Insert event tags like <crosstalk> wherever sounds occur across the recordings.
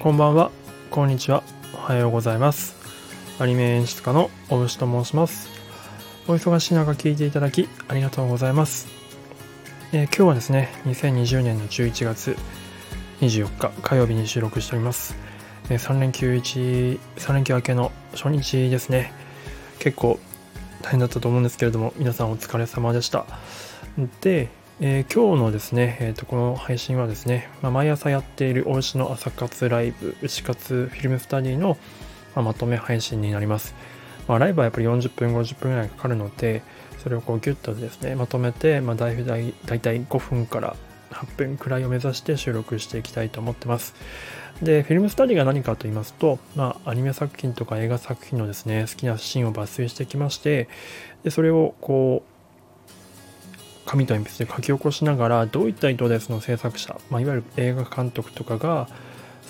こんばんは、こんにちは、おはようございます。アニメ演出家の大牛と申します。お忙しい中聞いていただきありがとうございます。えー今日はですね、2020年の11月24日火曜日に収録しております。え3連休1、3連休明けの初日ですね。結構大変だったと思うんですけれども、皆さんお疲れ様でした。で、えー今日のですね、えーとこの配信はですね、まあ、毎朝やっている大牛の朝活ライブ、牛活フィルムスタディの、まあまとめ配信になります。まあ、ライブはやっぱり40分、50分ぐらいかかるので、それをこうギュッとですね、まとめて、まあ、大体大体5分から8分くらいを目指して収録していきたいと思ってます。で、フィルムスタディが何かと言いますと、まあ、アニメ作品とか映画作品のですね、好きなシーンを抜粋してきまして、でそれをこう、紙と鉛筆で書き起こしながらどういった意図でその制作者、まあ、いわゆる映画監督とかが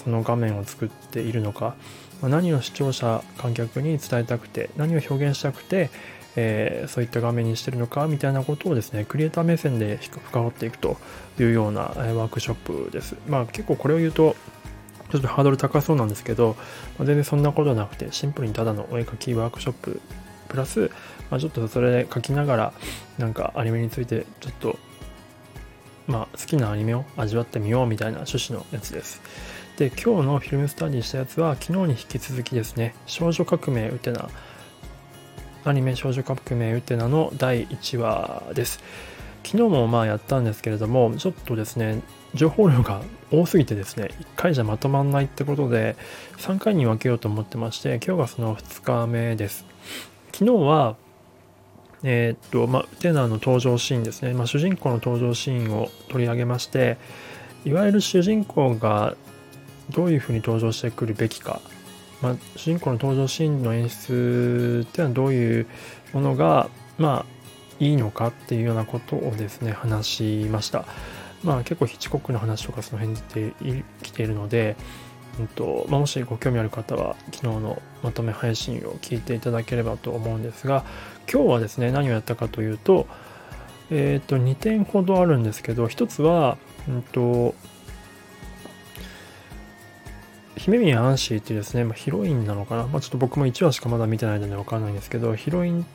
その画面を作っているのか、まあ、何を視聴者観客に伝えたくて何を表現したくて、えーそういった画面にしてるのかみたいなことをですねクリエイター目線で深掘っていくというようなえワークショップです。まあ結構これを言うとちょっとハードル高そうなんですけど、全然そんなことなくてシンプルにただのお絵描きワークショッププラス、まあ、ちょっとそれで書きながらなんかアニメについてちょっとまあ好きなアニメを味わってみようみたいな趣旨のやつです。で今日のフィルムスタディしたやつは昨日に引き続きですね少女革命ウテナアニメ少女革命ウテナの第1話です。昨日もまあやったんですけれどもちょっとですね情報量が多すぎてですね1回じゃまとまんないってことで3回に分けようと思ってまして今日がその2日目です。昨日はえーっとまあテナーの登場シーンですね、まあ、主人公の登場シーンを取り上げましていわゆる主人公がどういうふうに登場してくるべきか、まあ、主人公の登場シーンの演出っていうのはどういうものがまあいいのかっていうようなことをですね話しました。まあ結構ヒッチコックの話とかその辺できているので、うんとまあ、もしご興味ある方は昨日のまとめ配信を聞いていただければと思うんですが今日はですね何をやったかというとえっ、と2点ほどあるんですけど一つはうんと姫宮アンシーっていうですね、まあ、ヒロインなのかな、まあ、ちょっと僕も1話しかまだ見てないので分かんないんですけどヒロイン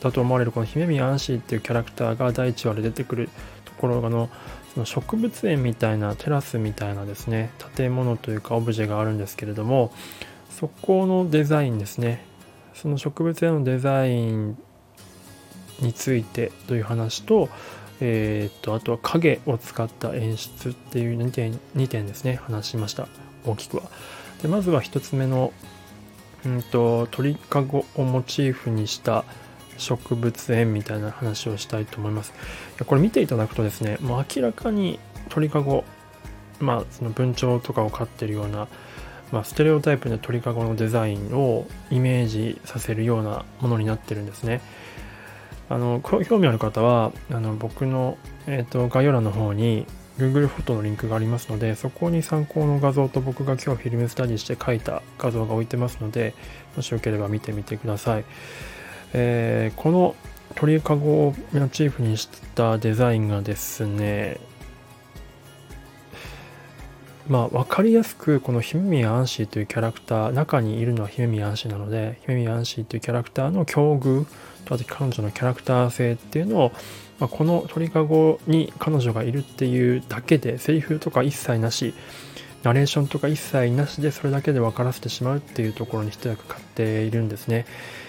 だと思われるこの姫宮アンシーっていうキャラクターが第1話で出てくるところのその植物園みたいなテラスみたいなですね建物というかオブジェがあるんですけれどもそこのデザインですね。その植物園のデザインについてという話と,、えー、とあとは影を使った演出っていう2点 ,2 点ですね。話しました。大きくは。でまずは1つ目の、うん、と鳥かごをモチーフにした植物園みたいな話をしたいと思いますこれ見ていただくとですねもう明らかに鳥かごまあその文鳥とかを飼ってるようなまあ、ステレオタイプの鳥かごのデザインをイメージさせるようなものになってるんですね。あの興味ある方はあの僕の、えー、と概要欄の方に Google フォトのリンクがありますのでそこに参考の画像と僕が今日フィルムスタディして描いた画像が置いてますのでもしよければ見てみてください。えーこの鳥かごをモチーフにしたデザインがですねまあ、分かりやすくこの姫宮アンシーというキャラクター中にいるのは姫宮アンシーなので姫宮アンシーというキャラクターの境遇とあと彼女のキャラクター性っていうのを、まあ、この鳥かごに彼女がいるっていうだけでセリフとか一切なし。ナレーションとか一切なしでそれだけで分からせてしまうっていうところに一役買っているんですね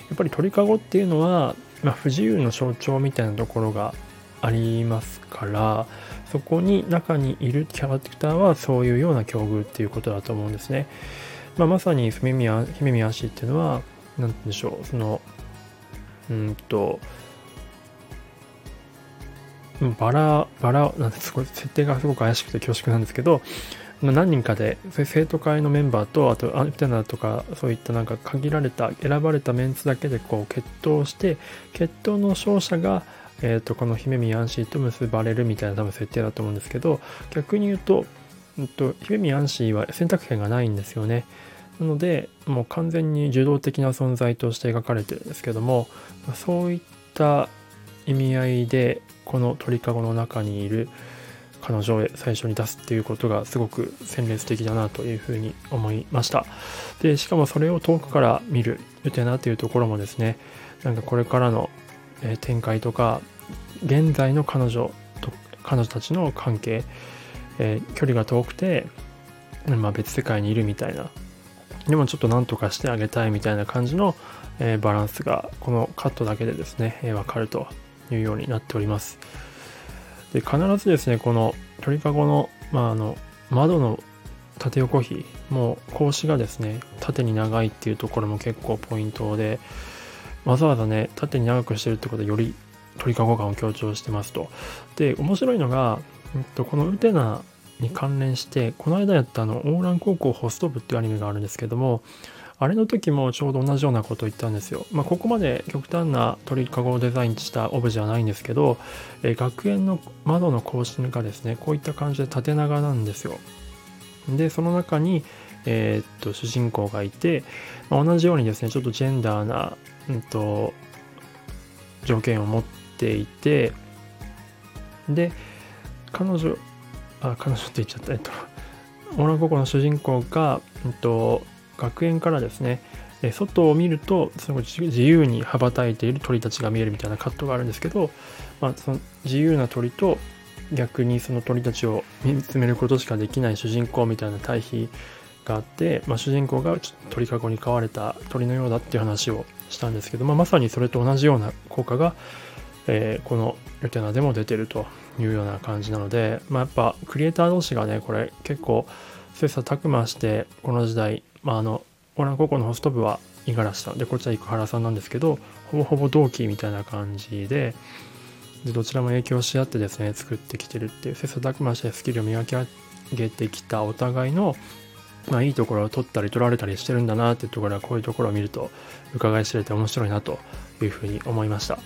やっぱり鳥かごっていうのは、まあ、不自由の象徴みたいなところがありますからそこに中にいるキャラクターはそういうような境遇っていうことだと思うんですね。まあ、まさに姫宮姫宮足っていうのは何て言うんでしょうそのうんとバラバラなんですごい設定がすごく怪しくて恐縮なんですけど何人かで生徒会のメンバーとあとアンテナとかそういったなんか限られた選ばれたメンツだけでこう決闘して決闘の勝者がえー、とこの姫宮アンシーと結ばれるみたいな多分設定だと思うんですけど逆に言うと,、うん、と姫宮アンシーは選択権がないんですよね。なのでもう完全に受動的な存在として描かれてるんですけどもそういった意味合いでこの鳥かごの中にいる彼女を最初に出すっていうことがすごく鮮烈的だなというふうに思いました。でしかもそれを遠くから見る予定なというところもですねなんかこれからの展開とか現在の彼女と彼女たちの関係、えー、距離が遠くて、まあ、別世界にいるみたいな。でもちょっと何とかしてあげたいみたいな感じの、えー、バランスがこのカットだけでですね、えー、分かるというようになっております。で必ずですねこの鳥かごの,、まあ、あの窓の縦横比もう格子がですね縦に長いっていうところも結構ポイントでわざわざね縦に長くしてるってことでより鳥かご感を強調してますと。で面白いのが、えっと、このウテナに関連してこの間やったあのオーラン高校ホスト部っていうアニメがあるんですけどもあれの時もちょうど同じようなこと言ったんですよ。まあ、ここまで極端な鳥かごをデザインしたオブジェはないんですけど、え学園の窓の格子がですね、こういった感じで縦長なんですよ。で、その中に、えー、っと、主人公がいて、まあ、同じようにですね、ちょっとジェンダーな、うんと、条件を持っていて、で、彼女、あ、彼女って言っちゃった、えっと、オーラン高校の主人公が、うんと、学園からですね、外を見るとその自由に羽ばたいている鳥たちが見えるみたいなカットがあるんですけど、まあ、その自由な鳥と逆にその鳥たちを見つめることしかできない主人公みたいな対比があって、まあ、主人公が鳥かごに飼われた鳥のようだっていう話をしたんですけど、まあ、まさにそれと同じような効果が、えー、このヨテナでも出てるというような感じなので、まあ、やっぱクリエイター同士がねこれ結構切磋琢磨してこの時代まあ、あのオラン高校のホスト部は五十嵐さん。でこっちは生原さんなんですけどほぼほぼ同期みたいな感じででどちらも影響し合ってですね作ってきてるっていう切磋琢磨してスキルを磨き上げてきたお互いの、まあ、いいところを取ったり取られたりしてるんだなっていうところはこういうところを見ると伺い知れて面白いなというふうに思いました。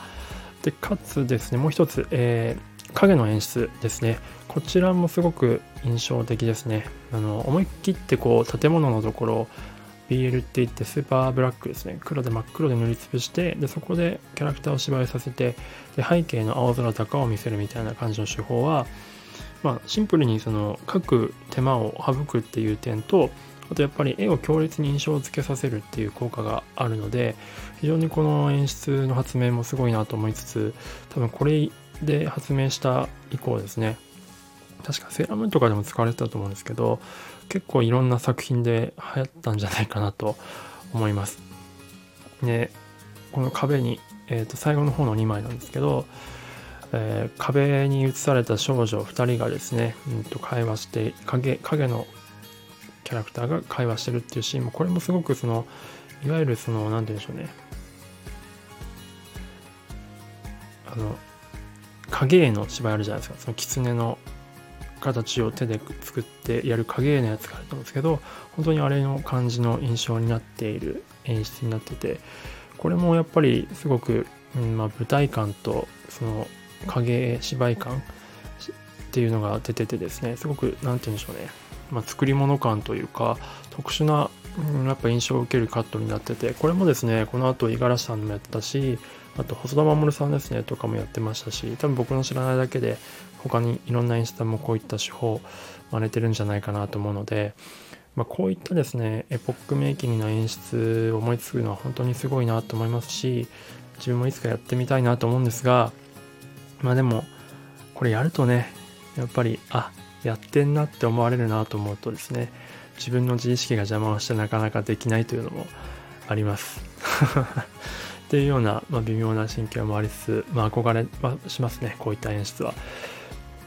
でかつですねもう一つ、えー、影の演出ですね。こちらもすごく印象的ですね。あの思い切ってこう建物のところ BL って言ってスーパーブラックですね。黒で真っ黒で塗りつぶして、でそこでキャラクターを芝居させて、で背景の青空高を見せるみたいな感じの手法は、まあ、シンプルにその書く手間を省くっていう点と、あとやっぱり絵を強烈に印象付けさせるっていう効果があるので、非常にこの演出の発明もすごいなと思いつつ、多分これで発明した以降ですね、確かセーラームーンとかでも使われてたと思うんですけど結構いろんな作品で流行ったんじゃないかなと思います。でこの壁に、えー、と最後の方の2枚なんですけど、えー、壁に映された少女2人がですね、うん、と会話して影影のキャラクターが会話してるっていうシーンもこれもすごくそのいわゆるその何て言うんでしょうね。あの影絵の芝居あるじゃないですか。その狐の形を手で作ってやる影絵のやつがあると思うんですけど本当にあれの感じの印象になっている演出になっててこれもやっぱりすごく、うんまあ、舞台感とその影絵芝居感っていうのが出ててですねすごく何て言うんでしょうね、まあ、作り物感というか特殊な、うん、やっぱ印象を受けるカットになっててこれもですねこの後五十嵐さんもやったしあと細田守さんですねとかもやってましたし多分僕の知らないだけで他にいろんな演出もこういった手法を真似てるんじゃないかなと思うので、まあ、こういったですねエポックメイキングな演出を思いつくのは本当にすごいなと思いますし自分もいつかやってみたいなと思うんですがまあでもこれやるとねやっぱりあやってんなって思われるなと思うとですね自分の自意識が邪魔をしてなかなかできないというのもあります <laughs> っていうような、まあ、微妙な心境もありつつ、まあ、憧れはしますねこういった演出は。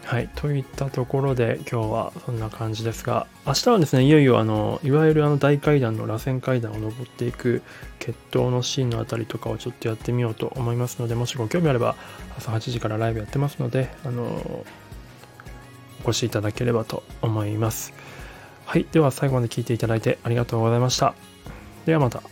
はい。といったところで今日はそんな感じですが、明日はですね、いよいよあの、いわゆるあの大階段の螺旋階段を登っていく決闘のシーンのあたりとかをちょっとやってみようと思いますので、もしご興味あれば朝8時からライブやってますので、あの、お越しいただければと思います。はい。では最後まで聞いていただいてありがとうございました。ではまた。